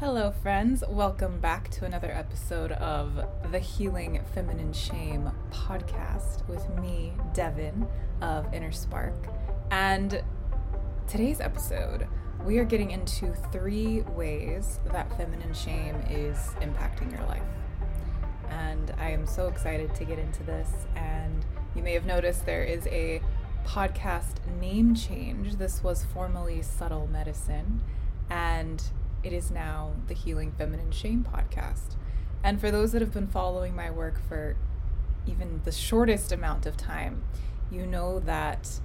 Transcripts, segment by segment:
Hello, friends. Welcome back to another episode of the Healing Feminine Shame podcast with me, Devin of Inner Spark. And today's episode, we are getting into three ways that feminine shame is impacting your life. And I am so excited to get into this. And you may have noticed there is a podcast name change. This was formerly Subtle Medicine. And it is now the Healing Feminine Shame podcast. And for those that have been following my work for even the shortest amount of time, you know that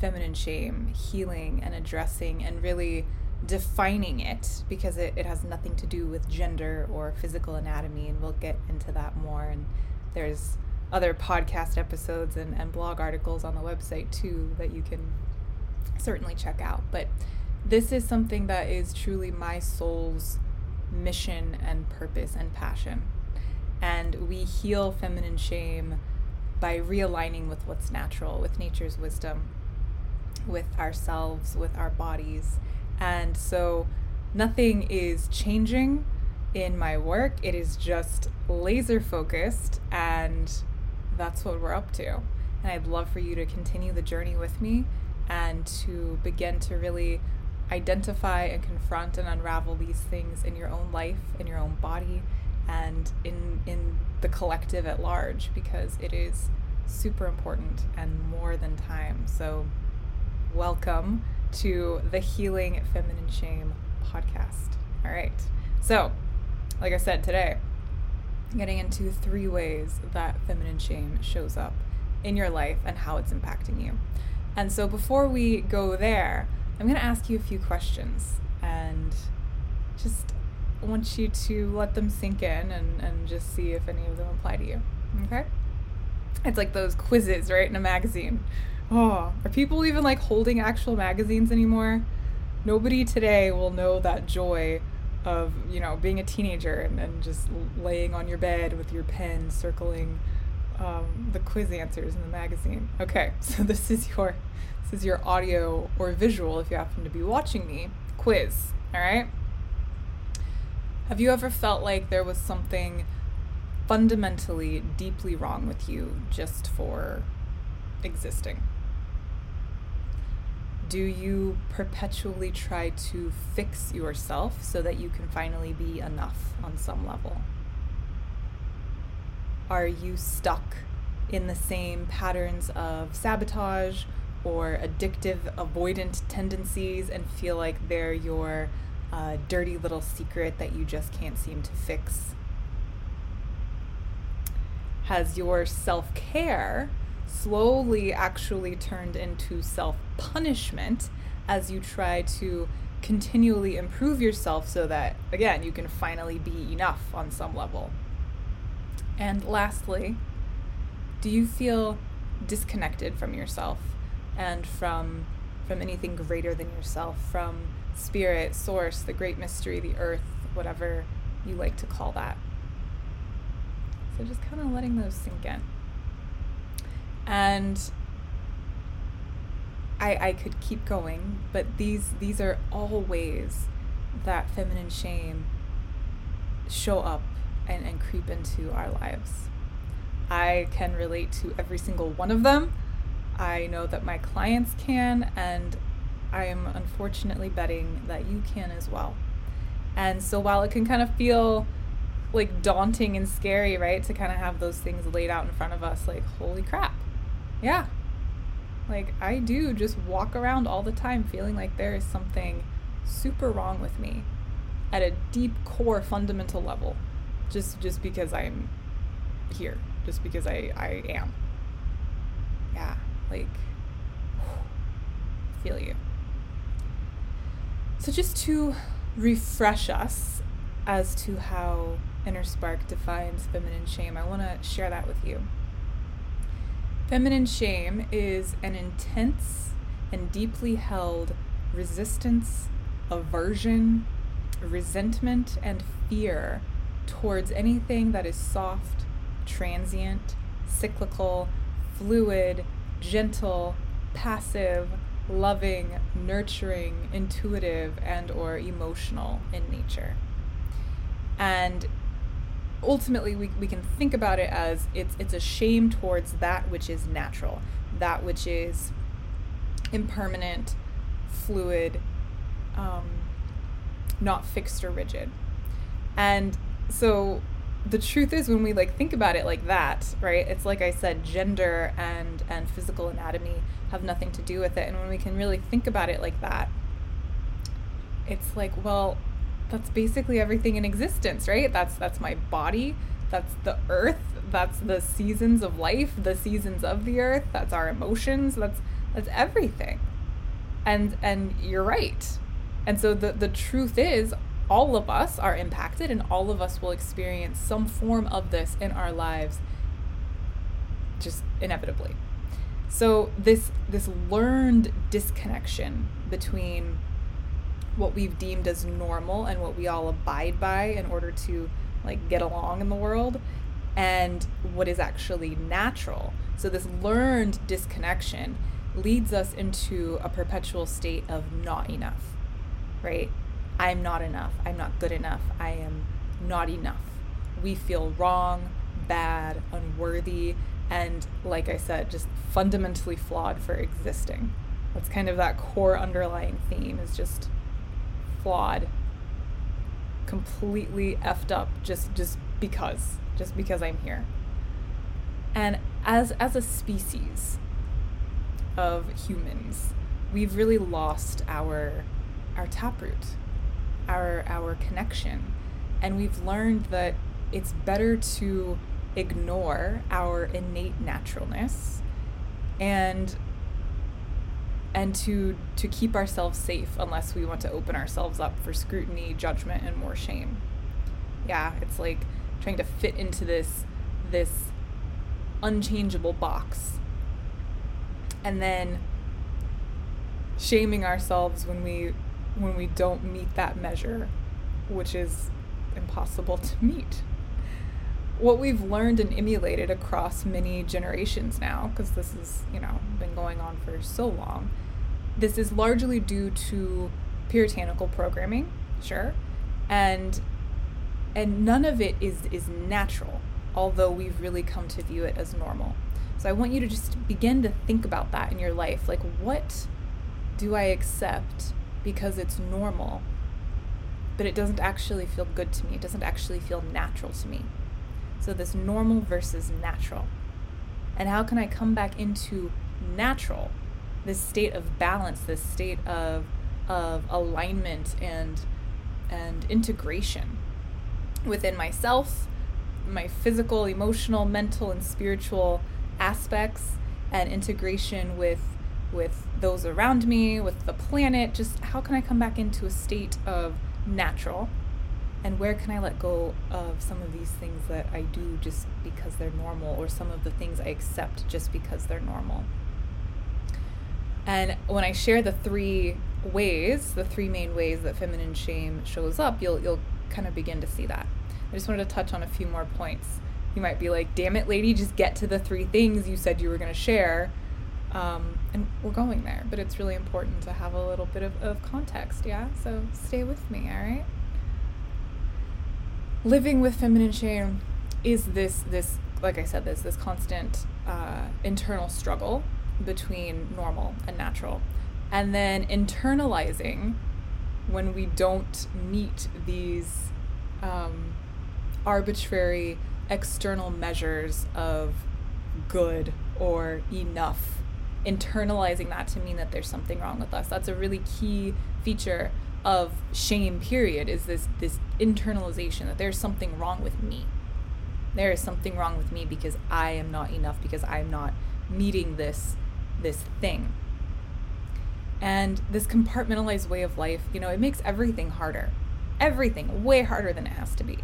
feminine shame, healing and addressing and really defining it because it, it has nothing to do with gender or physical anatomy. And we'll get into that more. And there's other podcast episodes and, and blog articles on the website too that you can certainly check out. But this is something that is truly my soul's mission and purpose and passion. And we heal feminine shame by realigning with what's natural, with nature's wisdom, with ourselves, with our bodies. And so nothing is changing in my work. It is just laser focused, and that's what we're up to. And I'd love for you to continue the journey with me and to begin to really identify and confront and unravel these things in your own life, in your own body, and in in the collective at large because it is super important and more than time. So welcome to the Healing Feminine Shame podcast. All right. So, like I said today, getting into three ways that feminine shame shows up in your life and how it's impacting you. And so before we go there, I'm going to ask you a few questions and just want you to let them sink in and, and just see if any of them apply to you. Okay? It's like those quizzes, right, in a magazine. Oh, are people even like holding actual magazines anymore? Nobody today will know that joy of, you know, being a teenager and, and just laying on your bed with your pen circling um, the quiz answers in the magazine. Okay, so this is your this is your audio or visual if you happen to be watching me quiz. All right. Have you ever felt like there was something fundamentally deeply wrong with you just for existing? Do you perpetually try to fix yourself so that you can finally be enough on some level? Are you stuck in the same patterns of sabotage or addictive avoidant tendencies and feel like they're your uh, dirty little secret that you just can't seem to fix? Has your self care slowly actually turned into self punishment as you try to continually improve yourself so that, again, you can finally be enough on some level? And lastly, do you feel disconnected from yourself? and from from anything greater than yourself, from spirit, source, the great mystery, the earth, whatever you like to call that. So just kind of letting those sink in. And I I could keep going, but these these are all ways that feminine shame show up and, and creep into our lives. I can relate to every single one of them I know that my clients can, and I am unfortunately betting that you can as well. And so while it can kind of feel like daunting and scary, right, to kind of have those things laid out in front of us, like, holy crap. Yeah. Like, I do just walk around all the time feeling like there is something super wrong with me at a deep core fundamental level just just because I'm here just because I I am yeah like, feel you. So, just to refresh us as to how Inner Spark defines feminine shame, I want to share that with you. Feminine shame is an intense and deeply held resistance, aversion, resentment, and fear towards anything that is soft, transient, cyclical, fluid, gentle, passive, loving, nurturing, intuitive, and or emotional in nature. And ultimately we, we can think about it as it's it's a shame towards that which is natural, that which is impermanent, fluid, um, not fixed or rigid. And so the truth is when we like think about it like that right it's like i said gender and and physical anatomy have nothing to do with it. And when we can really think about it like that it's like well that's basically everything in existence right? That's that's my body that's the earth that's the seasons of life the seasons of the earth that's our emotions that's that's everything. And and you're right. And so the the truth is all of us are impacted and all of us will experience some form of this in our lives just inevitably. So this this learned disconnection between what we've deemed as normal and what we all abide by in order to like get along in the world and what is actually natural. So this learned disconnection leads us into a perpetual state of not enough right I'm not enough. I'm not good enough. I am not enough. We feel wrong, bad, unworthy, and like I said, just fundamentally flawed for existing. That's kind of that core underlying theme is just flawed. Completely effed up just just because. Just because I'm here. And as as a species of humans, we've really lost our our taproot our our connection and we've learned that it's better to ignore our innate naturalness and and to to keep ourselves safe unless we want to open ourselves up for scrutiny, judgment and more shame. Yeah, it's like trying to fit into this this unchangeable box. And then shaming ourselves when we when we don't meet that measure, which is impossible to meet. What we've learned and emulated across many generations now, because this has, you know, been going on for so long, this is largely due to puritanical programming, sure, and and none of it is is natural, although we've really come to view it as normal. So I want you to just begin to think about that in your life. Like, what do I accept because it's normal, but it doesn't actually feel good to me. It doesn't actually feel natural to me. So, this normal versus natural. And how can I come back into natural, this state of balance, this state of, of alignment and, and integration within myself, my physical, emotional, mental, and spiritual aspects, and integration with with those around me, with the planet, just how can I come back into a state of natural? And where can I let go of some of these things that I do just because they're normal, or some of the things I accept just because they're normal? And when I share the three ways, the three main ways that feminine shame shows up, you'll you'll kind of begin to see that. I just wanted to touch on a few more points. You might be like, "Damn it, lady, just get to the three things you said you were going to share." Um, and we're going there, but it's really important to have a little bit of, of context, yeah? So stay with me, all right? Living with feminine shame is this, this like I said, this, this constant uh, internal struggle between normal and natural. And then internalizing when we don't meet these um, arbitrary external measures of good or enough internalizing that to mean that there's something wrong with us. That's a really key feature of shame period is this this internalization that there's something wrong with me. There is something wrong with me because I am not enough because I'm not meeting this this thing. And this compartmentalized way of life, you know, it makes everything harder. Everything way harder than it has to be.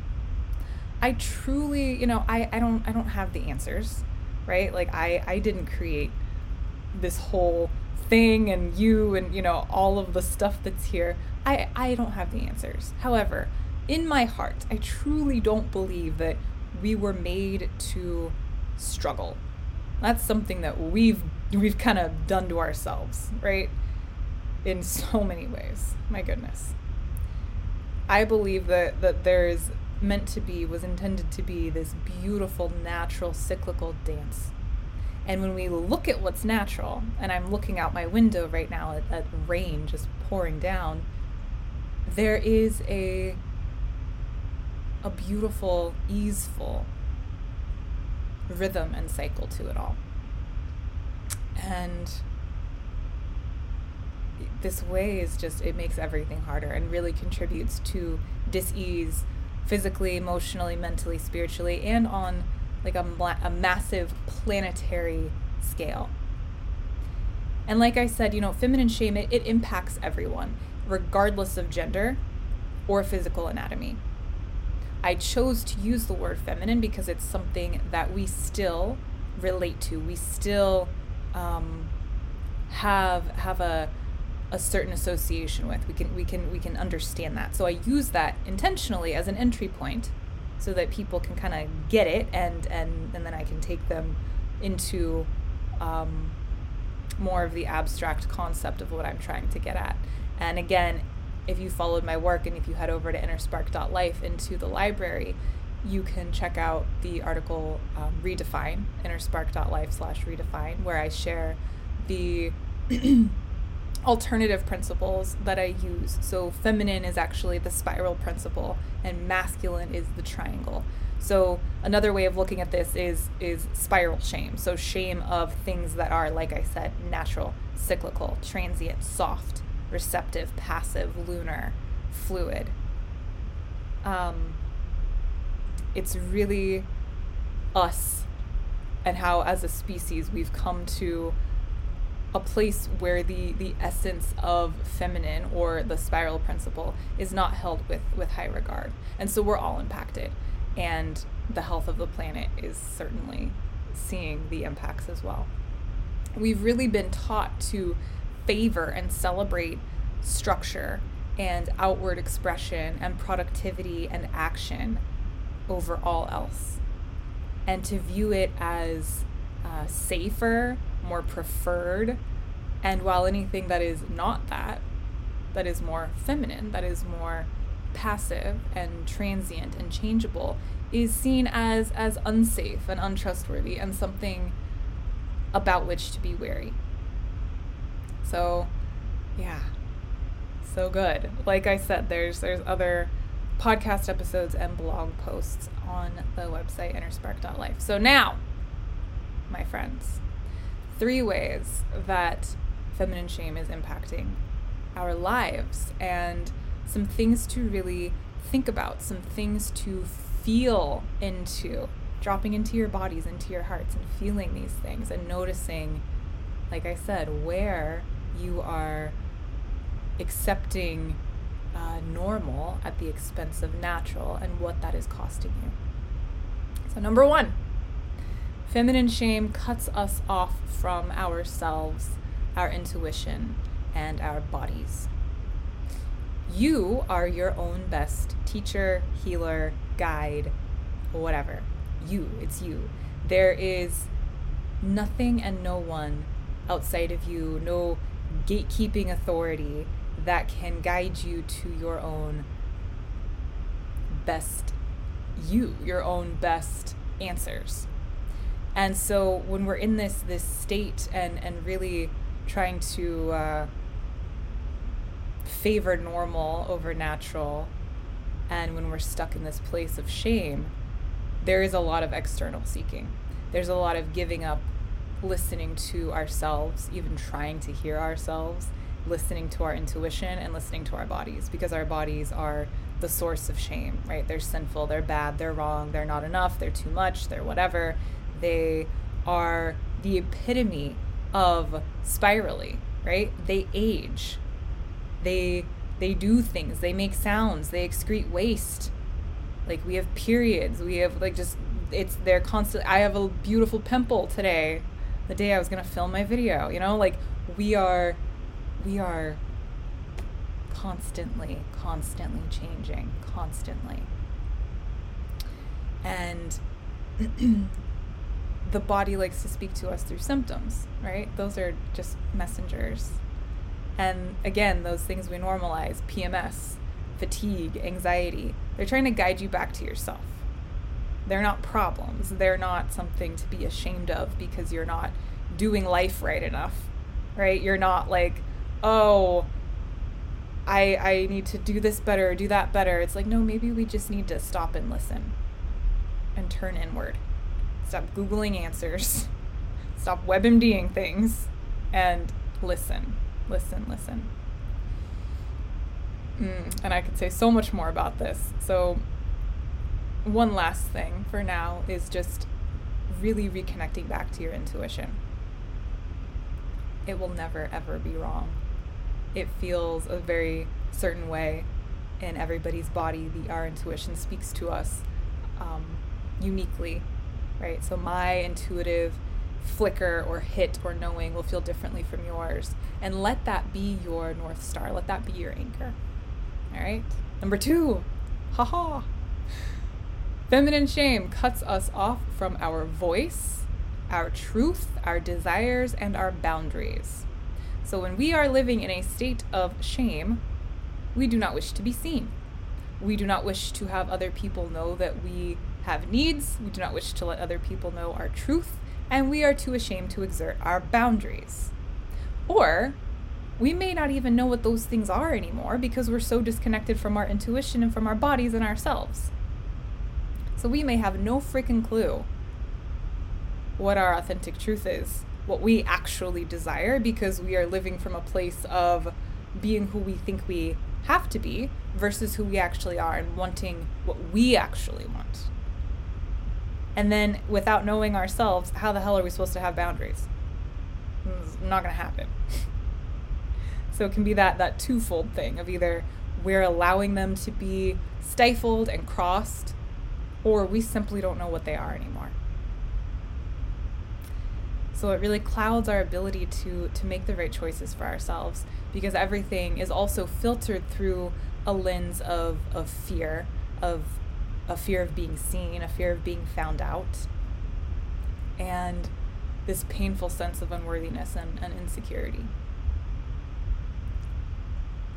I truly, you know, I, I don't I don't have the answers, right? Like I I didn't create this whole thing and you and you know all of the stuff that's here i i don't have the answers however in my heart i truly don't believe that we were made to struggle that's something that we've we've kind of done to ourselves right in so many ways. My goodness. I believe that, that there's meant to be, was intended to be this beautiful, natural, cyclical dance. And when we look at what's natural, and I'm looking out my window right now at, rain just pouring down, there is a a beautiful, easeful rhythm and cycle to it all. And this way is just it makes everything harder and really contributes to dis-ease physically emotionally mentally spiritually and on like a, a massive planetary scale and like i said you know feminine shame it, it impacts everyone regardless of gender or physical anatomy i chose to use the word feminine because it's something that we still relate to we still um, have have a a certain association with. We can we can we can understand that. So I use that intentionally as an entry point so that people can kind of get it and and and then I can take them into um, more of the abstract concept of what I'm trying to get at. And again, if you followed my work and if you head over to innerspark.life into the library, you can check out the article um, redefine innerspark.life slash redefine where I share the alternative principles that I use. So feminine is actually the spiral principle and masculine is the triangle. So another way of looking at this is is spiral shame. So shame of things that are like I said, natural, cyclical, transient, soft, receptive, passive, lunar, fluid. Um it's really us and how as a species we've come to a place where the the essence of feminine or the spiral principle is not held with with high regard. And so we're all impacted. And the health of the planet is certainly seeing the impacts as well. We've really been taught to favor and celebrate structure and outward expression and productivity and action over all else. And to view it as uh, safer more preferred. And while anything that is not that, that is more feminine, that is more passive and transient and changeable, is seen as as unsafe and untrustworthy and something about which to be wary. So, yeah. So good. Like I said, there's there's other podcast episodes and blog posts on the website innerspark.life. So now, my friends, three ways that feminine shame is impacting our lives and some things to really think about, some things to feel into, dropping into your bodies, into your hearts, and feeling these things and noticing, like I said, where you are accepting uh, normal at the expense of natural and what that is costing you. So, number one, Feminine shame cuts us off from ourselves, our intuition, and our bodies. You are your own best teacher, healer, guide, whatever. You, it's you. There is nothing and no one outside of you, no gatekeeping authority that can guide you to your own best you, your own best answers. And so when we're in this this state and and really trying to uh, favor normal over natural, and when we're stuck in this place of shame, there is a lot of external seeking. There's a lot of giving up listening to ourselves, even trying to hear ourselves, listening to our intuition and listening to our bodies because our bodies are the source of shame, right? They're sinful, they're bad, they're wrong, they're not enough, they're too much, they're whatever. They are the epitome of spirally, right? They age. They they do things, they make sounds, they excrete waste. Like we have periods, we have like just it's they're constant I have a beautiful pimple today, the day I was gonna film my video, you know, like we are we are constantly, constantly changing, constantly. And the body likes to speak to us through symptoms, right? Those are just messengers. And again, those things we normalize PMS, fatigue, anxiety they're trying to guide you back to yourself. They're not problems. They're not something to be ashamed of because you're not doing life right enough, right? You're not like, oh, I I need to do this better, do that better. It's like, no, maybe we just need to stop and listen and turn inward. Stop Googling answers. Stop WebMDing things and listen, listen, listen. Mm, and I could say so much more about this. So, one last thing for now is just really reconnecting back to your intuition. It will never, ever be wrong. It feels a very certain way in everybody's body. The our intuition speaks to us um, uniquely, right? So my intuitive flicker or hit or knowing will feel differently from yours, and let that be your north star. Let that be your anchor. All right. Number two, haha. Feminine shame cuts us off from our voice, our truth, our desires, and our boundaries. So when we are living in a state of shame, we do not wish to be seen. We do not wish to have other people know that we have needs. We do not wish to let other people know our truth. And we are too ashamed to exert our boundaries. Or we may not even know what those things are anymore because we're so disconnected from our intuition and from our bodies and ourselves. So we may have no freaking clue what our authentic truth is, what we actually desire, because we are living from a place of being who we think we have to be versus who we actually are and wanting what we actually want. And then without knowing ourselves, how the hell are we supposed to have boundaries? It's not going to happen. So it can be that that twofold thing of either we're allowing them to be stifled and crossed, or we simply don't know what they are anymore. So it really clouds our ability to to make the right choices for ourselves because everything is also filtered through a lens of of fear, of a fear of being seen, a fear of being found out, and this painful sense of unworthiness and, and insecurity.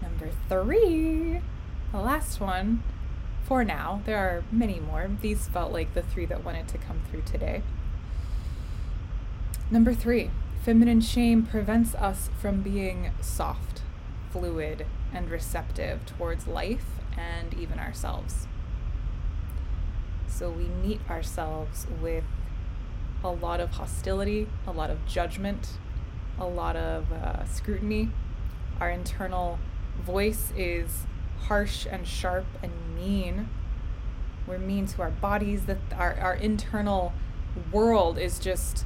Number three, the last one for now. There are many more. These felt like the three that wanted to come through today. Number three, feminine shame prevents us from being soft, fluid, and receptive towards life and even ourselves. So we meet ourselves with a lot of hostility, a lot of judgment, a lot of uh, scrutiny. Our internal voice is harsh and sharp and mean. We're mean to our bodies, that our, our internal world is just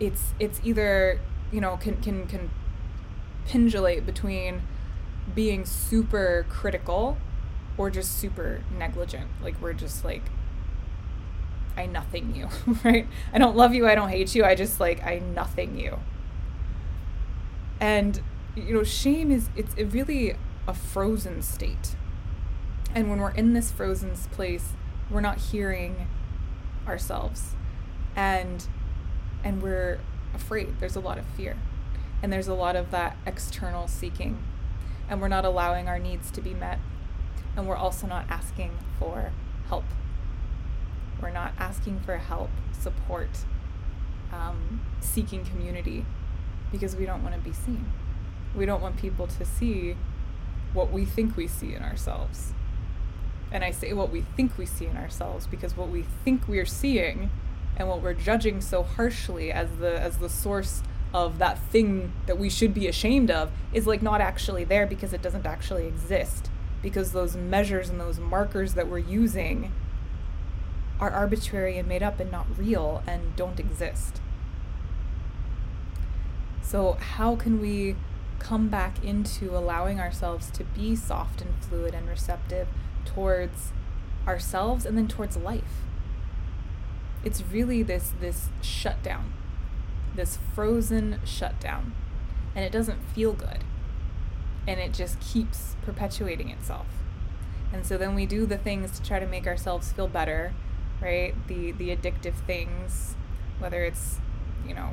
it's it's either, you know, can can can pendulate between being super critical or just super negligent. Like we're just like I nothing you, right? I don't love you, I don't hate you, I just like I nothing you. And you know, shame is it's really a frozen state. And when we're in this frozen place, we're not hearing ourselves. And and we're afraid. There's a lot of fear. And there's a lot of that external seeking. And we're not allowing our needs to be met. And we're also not asking for help. We're not asking for help, support, um, seeking community because we don't want to be seen. We don't want people to see what we think we see in ourselves. And I say what we think we see in ourselves because what we think we're seeing and what we're judging so harshly as the as the source of that thing that we should be ashamed of is like not actually there because it doesn't actually exist because those measures and those markers that we're using are arbitrary and made up and not real and don't exist. So how can we come back into allowing ourselves to be soft and fluid and receptive towards ourselves and then towards life. It's really this this shutdown, this frozen shutdown, and it doesn't feel good. And it just keeps perpetuating itself. And so then we do the things to try to make ourselves feel better, right? The the addictive things, whether it's, you know,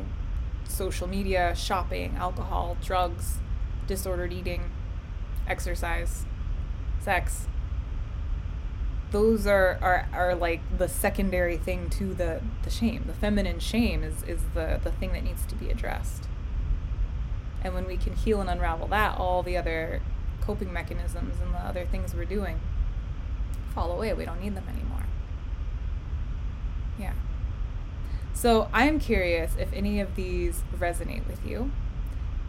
social media, shopping, alcohol, drugs, disordered eating, exercise, sex. Those are, are, are like the secondary thing to the, the shame. The feminine shame is, is the, the thing that needs to be addressed. And when we can heal and unravel that, all the other coping mechanisms and the other things we're doing fall away. We don't need them anymore. Yeah. So I am curious if any of these resonate with you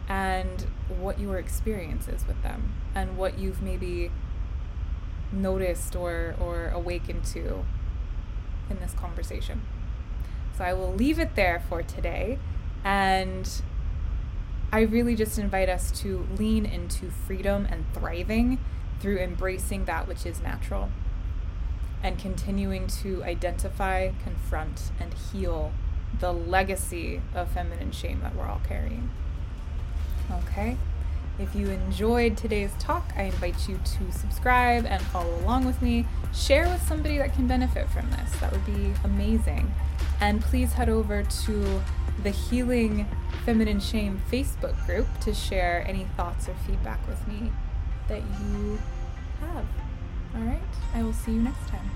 and what your experience is with them and what you've maybe noticed or, or awakened to in this conversation. So I will leave it there for today. And I really just invite us to lean into freedom and thriving through embracing that which is natural and continuing to identify, confront, and heal the legacy of feminine shame that we're all carrying. Okay? If you enjoyed today's talk, I invite you to subscribe and follow along with me. Share with somebody that can benefit from this. That would be amazing. And please head over to the Healing Feminine Shame Facebook group to share any thoughts or feedback with me that you have. All right, I will see you next time.